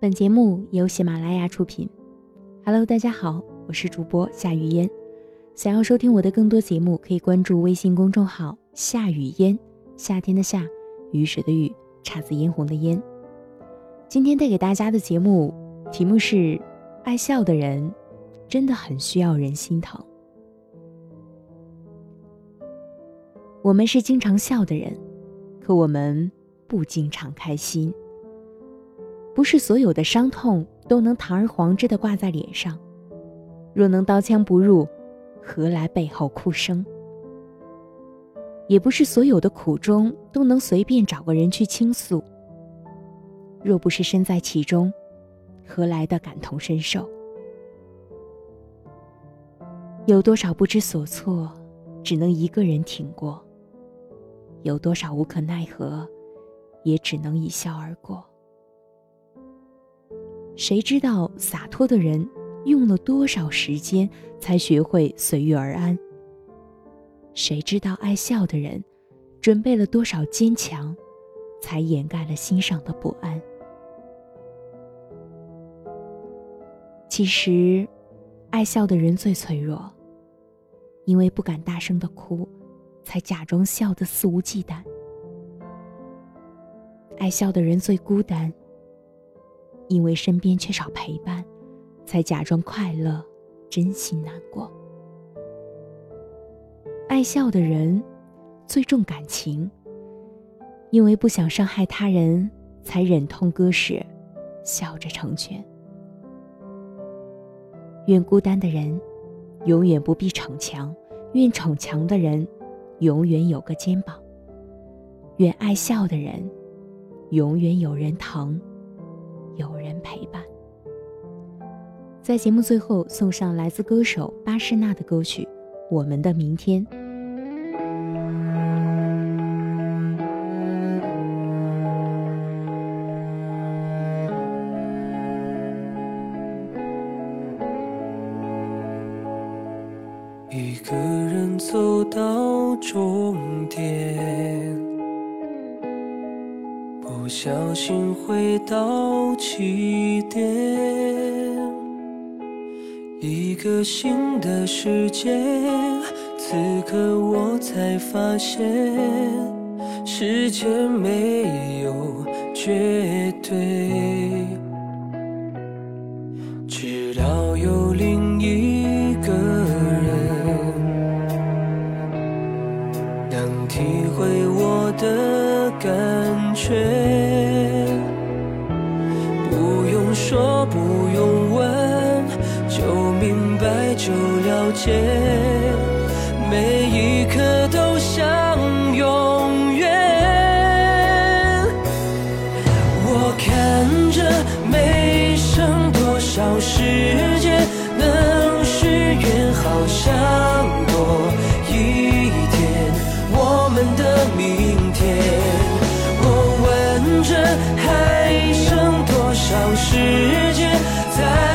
本节目由喜马拉雅出品。Hello，大家好，我是主播夏雨嫣。想要收听我的更多节目，可以关注微信公众号“夏雨嫣”，夏天的夏，雨水的雨，姹紫嫣红的嫣。今天带给大家的节目题目是：爱笑的人真的很需要人心疼。我们是经常笑的人，可我们不经常开心。不是所有的伤痛都能堂而皇之的挂在脸上，若能刀枪不入，何来背后哭声？也不是所有的苦衷都能随便找个人去倾诉，若不是身在其中，何来的感同身受？有多少不知所措，只能一个人挺过；有多少无可奈何，也只能一笑而过。谁知道洒脱的人用了多少时间才学会随遇而安？谁知道爱笑的人准备了多少坚强，才掩盖了心上的不安？其实，爱笑的人最脆弱，因为不敢大声的哭，才假装笑得肆无忌惮。爱笑的人最孤单。因为身边缺少陪伴，才假装快乐，真心难过。爱笑的人最重感情，因为不想伤害他人，才忍痛割舍，笑着成全。愿孤单的人永远不必逞强，愿逞强的人永远有个肩膀。愿爱笑的人永远有人疼。有人陪伴，在节目最后送上来自歌手巴士娜的歌曲《我们的明天》。一个人走到终点。小心回到起点，一个新的世界。此刻我才发现，时间没有绝对，不用说不用问就明白就了解。每剩多少时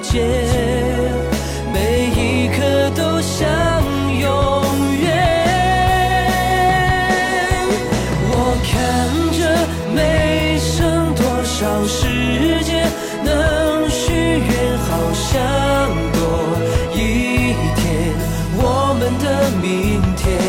界，每一刻都像永远。我看着没剩多少时间，能许愿好想多一天。我们的明天，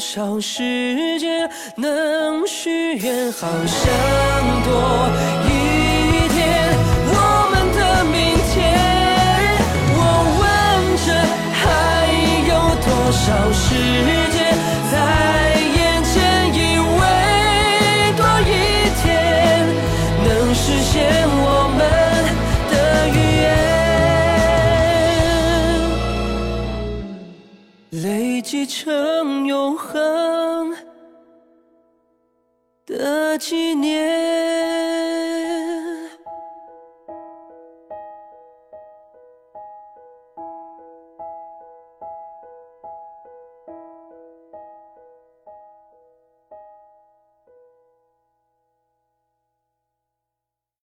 多少时间能许愿？好像多一点。成永恒的纪念。